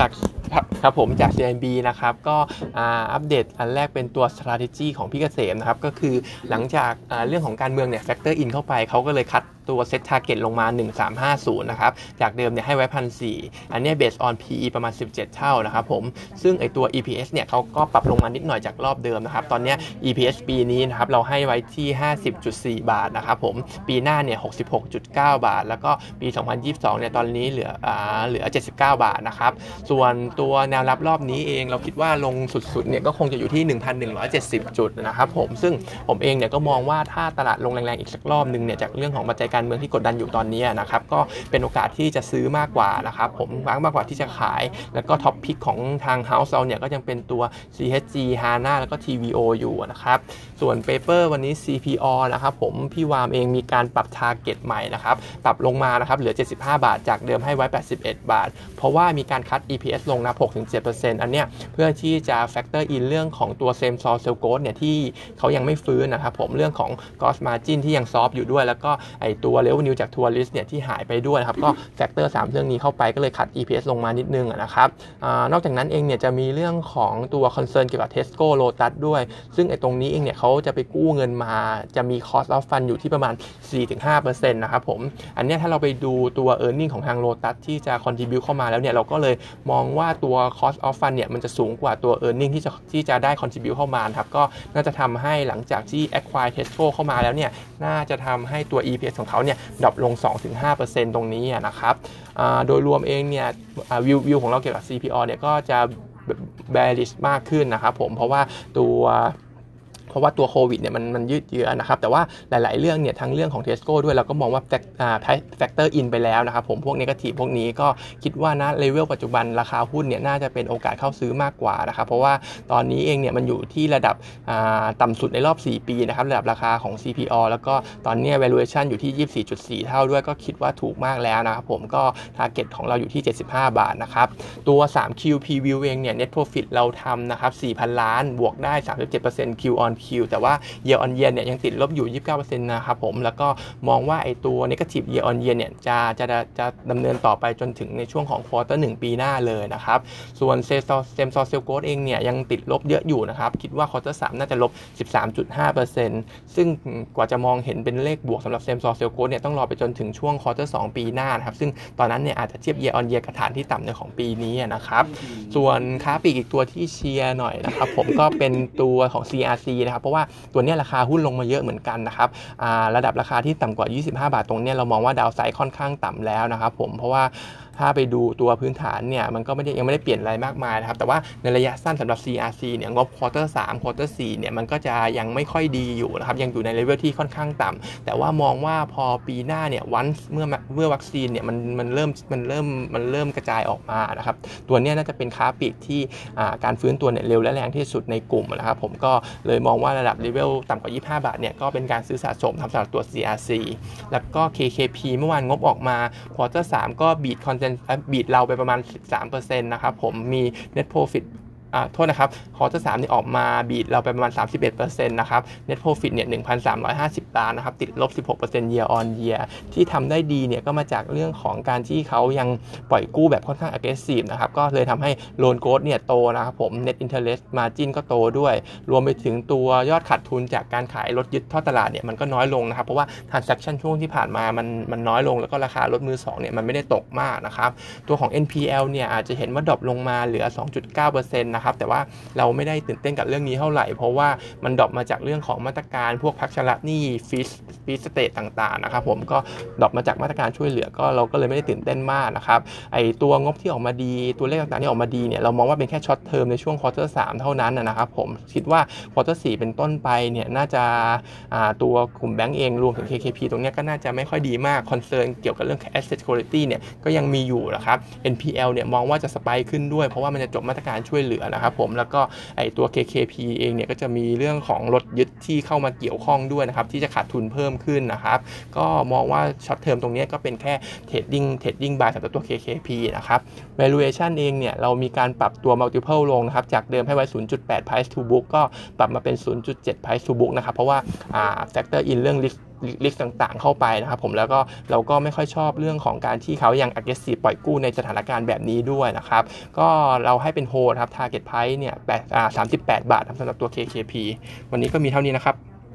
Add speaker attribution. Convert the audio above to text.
Speaker 1: จากครับผมจาก CIMB นะครับก็อัปเดตอันแรกเป็นตัว strategy ของพี่เกษมนะครับก็คือหลังจากเรื่องของการเมืองเนี่ย factor in เข้าไปเขาก็เลยคัด ตัว SET target ลงมา 1350 นะครับ จากเดิมเนี่ยให้ไว้พันสอันนี้ based on PE ประมาณ 17 เท่านะครับผม ซึ่งไอ้ตัว EPS เนี่ยเขาก็ปรับลงมานิดหน่อยจากรอบเดิมนะครับ ตอนนี้ EPS ปีนี้นะครับเราให้ไว้ที่ 50.4 บาทนะครับผม ปีหน้าเนี่ย 66.9 บาท แล้วก็ปี 2022 เนี่ยตอนนี้เหลืออ่าเหลือ 79 บาทนะครับ ส่วนตัวแนวรับรอบนี้เองเราคิดว่าลงสุดๆ เนี่ยก็คงจะอยู่ที่ 1,170 จุดนะครับผม ซึ่งผมเองเนี่ยก็มองว่าถ้าตลาดลงแรงๆอีกสักรอบนึงเนี่ยจากเรื่องของปัจจัยการเมืองที่กดดันอยู่ตอนนี้นะครับก็เป็นโอกาสที่จะซื้อมากกว่านะครับผมมากมากกว่าที่จะขาย แล้วก็ top pick ของทาง House เราเนี่ยก็ยังเป็นตัว CHG HANA แล้วก็ TVO อยู่นะครับส่วน paper วันนี้ CPALL นะครับผมพี่วามเองมีการปรับ Target ใหม่นะครับปรับลงมานะครับเหลือ 75 บาท จากเดิมให้ไว้ 81 บาท เพราะว่ามีการคัด EPS ลงนะ6-7%อันเนี้ยเพื่อที่จะ factor in เรื่องของตัว same store sales growth เนี่ยที่เขายังไม่ฟื้นนะครับผมเรื่องของ gross margin ที่ยัง soft อยู่ด้วย แล้วก็ไอตัว revenue จาก tourist เนี่ยที่หายไปด้วยครับก็ factor 3เรื่องนี้เข้าไปก็เลยขัด EPS ลงมานิดนึงนะครับอนอกจากนั้นเองเนี่ยจะมีเรื่องของตัว concern เกี่ยวกับ Tesco Lotus ด้วย ซึ่งไอ้ตรงนี้เองเนี่ยเขาจะไปกู้เงินมาจะมี cost of fund อยู่ที่ประมาณ 4-5%นะครับผม อันนี้ถ้าเราไปดูตัว e a r n i n g ของทาง Lotus ที่จะ contribute เข้ามาแล้วเนี่ยเราก็เลยมองว่าตัว cost of fund เนี่ยมันจะสูงกว่าตัว e a r n i n g ที่จะที่จะได้ contribute เข้ามาครับก็น่าจะทำให้หลังจากที่ acquire Tesco เข้ามาแล้วเนี่ยน่าจะทำให้ตัว EPS ของเขาเนี่ยดรอปลง 2-5%ตรงนี้นะครับโดยรวมเองเนี่ยวิววิวของเราเกี่ยวกับ CPO เนี่ยก็จะ bearish มากขึ้นนะครับผมเพราะว่าตัว เพราะว่าตัวโควิดเนี่ยมันมันยืดเยื้อนะครับ แต่ว่าหลาย ๆ เรื่องเนี่ยทั้งเรื่องของเทสโก้ด้วยเราก็มองว่า factor in ไปแล้วนะครับผมพวก negative พวกนี้ก็คิดว่านะเลเวลปัจจุบันราคาหุ้นเนี่ยน่าจะเป็นโอกาสเข้าซื้อมากกว่านะครับเพราะว่าตอนนี้เองเนี่ยมันอยู่ที่ระดับต่ำสุดในรอบ 4 ปีนะครับระดับราคาของ CPALL แล้วก็ตอนนี้ valuation อยู่ที่ 24.4 เท่าด้วยก็คิดว่าถูกมากแล้วนะครับผมก็ target ของเราอยู่ที่ 75 บาทนะครับตัว 3Q Preview เองเนี่ย net profit เราทำนะครับ4,000 ล้านบวกได้ 37% Q on Q แต่ว่า year on year เนี่ยยังติดลบอยู่ 29%นะครับผม แล้วก็มองว่าไอตัว negative year on year เนี่ยจะจะจะดำเนินต่อไปจนถึงในช่วงของ quarter 1 ปีหน้าเลยนะครับ ส่วน same store sales growth เองเนี่ยยังติดลบเยอะอยู่นะครับ คิดว่า quarter 3 น่าจะลบ 13.5%ซึ่งกว่าจะมองเห็นเป็นเลขบวกสำหรับ same store sales growth เนี่ยต้องรอไปจนถึงช่วง quarter 2 ปีหน้านะครับ ซึ่งตอนนั้นเนี่ยอาจจะเทียบ year on year กับฐานที่ต่ำในของปีนี้นะครับ ส่วนค้าปลีกอีกตัวที่เชียร์หน่อยนะครับผมก็เป็นตัวของ CRC นะครับเพราะว่าตัวนี้ราคาหุ้นลงมาเยอะเหมือนกันนะครับระดับราคาที่ต่ำกว่า 25 บาทตรงนี้เรามองว่า downside ค่อนข้างต่ำแล้วนะครับผมเพราะว่า ถ้าไปดูตัวพื้นฐานเนี่ยมันก็ไม่ได้ยังไม่ได้เปลี่ยนอะไรมากมายนะครับ แต่ว่าในระยะสั้นสำหรับ CRC เนี่ยงบ quarter สาม quarter สี่เนี่ยมันก็จะยังไม่ค่อยดีอยู่นะครับยังอยู่ในเลเวลที่ค่อนข้างต่ำแต่ว่ามองว่าพอปีหน้าเนี่ยวันเมื่อเมื่อวัคซีนเนี่ยมันมันเริ่มมันเริ่มมันเริ่มกระจายออกมานะครับตัวนี้น่าจะเป็นค้าปลีกที่การฟื้นตัวเนี่ยเร็วและแรงที่สุดในกลุ่มนะครับผมก็เลยมองว่าระดับเลเวลต่ำกว่า 25 บาทเนี่ยก็เป็นการซื้อสะสมทำสำหรับตัว CRC แล้วก็ KKP เมื่อวานงบออกมา quarter สามก็ beat consensus beat เราไปประมาณ 13%นะครับผมมี net profit โทษนะครับ quarter สามนี่ออกมา beat เราไปประมาณ 31%นะครับ net profit เนี่ย 1,350 ล้านนะครับ ติดลบ 16% year on year ที่ทำได้ดีเนี่ย ก็มาจากเรื่องของการที่เขายังปล่อยกู้แบบค่อนข้าง aggressive นะครับ ก็เลยทำให้ loan growth เนี่ย โตนะครับผม net interest margin ก็โตด้วย รวมไปถึงตัวยอดขาดทุนจากการขายรถยึดทอดตลาดเนี่ย มันก็น้อยลงนะครับ เพราะว่า transaction ช่วงที่ผ่านมามันมันน้อยลงแล้วก็ราคารถมือ2เนี่ยมันไม่ได้ตกมากนะครับตัวของ NPL เนี่ยอาจจะเห็นว่า drop ลงมาเหลือ 2.9%นะนะครับแต่ว่าเราไม่ได้ตื่นเต้นกับเรื่องนี้เท่าไหร่ เพราะว่ามัน drop มาจากเรื่องของมาตรการพวกพักชำระหนี้ freeze freeze state ต่างๆนะครับผมก็ drop มาจากมาตรการช่วยเหลือก็เราก็เลยไม่ได้ตื่นเต้นมากนะครับไอตัวงบที่ออกมาดีตัวเลขต่างๆที่ออกมาดีเนี่ยเรามองว่าเป็นแค่ short term ในช่วง quarter สามเท่านั้นนะครับผมคิดว่า quarter สี่เป็นต้นไปเนี่ยน่าจะตัวกลุ่มแบงก์เองรวมถึง KKP ตรงนี้ก็น่าจะไม่ค่อยดีมาก concern เกี่ยวกับเรื่อง asset quality เนี่ยก็ยังมีอยู่นะครับ NPL เนี่ยมองว่าจะ spike ขึ้นด้วย เพราะว่ามันจะจบมาตรการช่วยเหลือนะครับผมแล้วก็ไอตัว KKP เองเนี่ยก็จะมีเรื่องของรถยึดที่เข้ามาเกี่ยวข้องด้วยนะครับที่จะขาดทุนเพิ่มขึ้นนะครับก็มองว่า short term ตรงนี้ก็เป็นแค่ trading trading buy สำหรับตัว KKP นะครับ valuation เองเนี่ยเรามีการปรับตัว multiple ลงนะครับจากเดิมให้ไว้ 0.8 price to book ก็ปรับมาเป็น 0.7 price to book นะครับเพราะว่า factor in เรื่อง risk risk ต่างๆ เข้าไปนะครับผมแล้วก็เราก็ไม่ค่อยชอบเรื่องของการที่เขายัง aggressive ปล่อยกู้ในสถานการณ์แบบนี้ด้วยนะครับ ก็เราให้เป็นโฮครับ target price เนี่ย8อ่า38บาทครับสำหรับตัว KKP วันนี้ก็มีเท่านี้นะครับ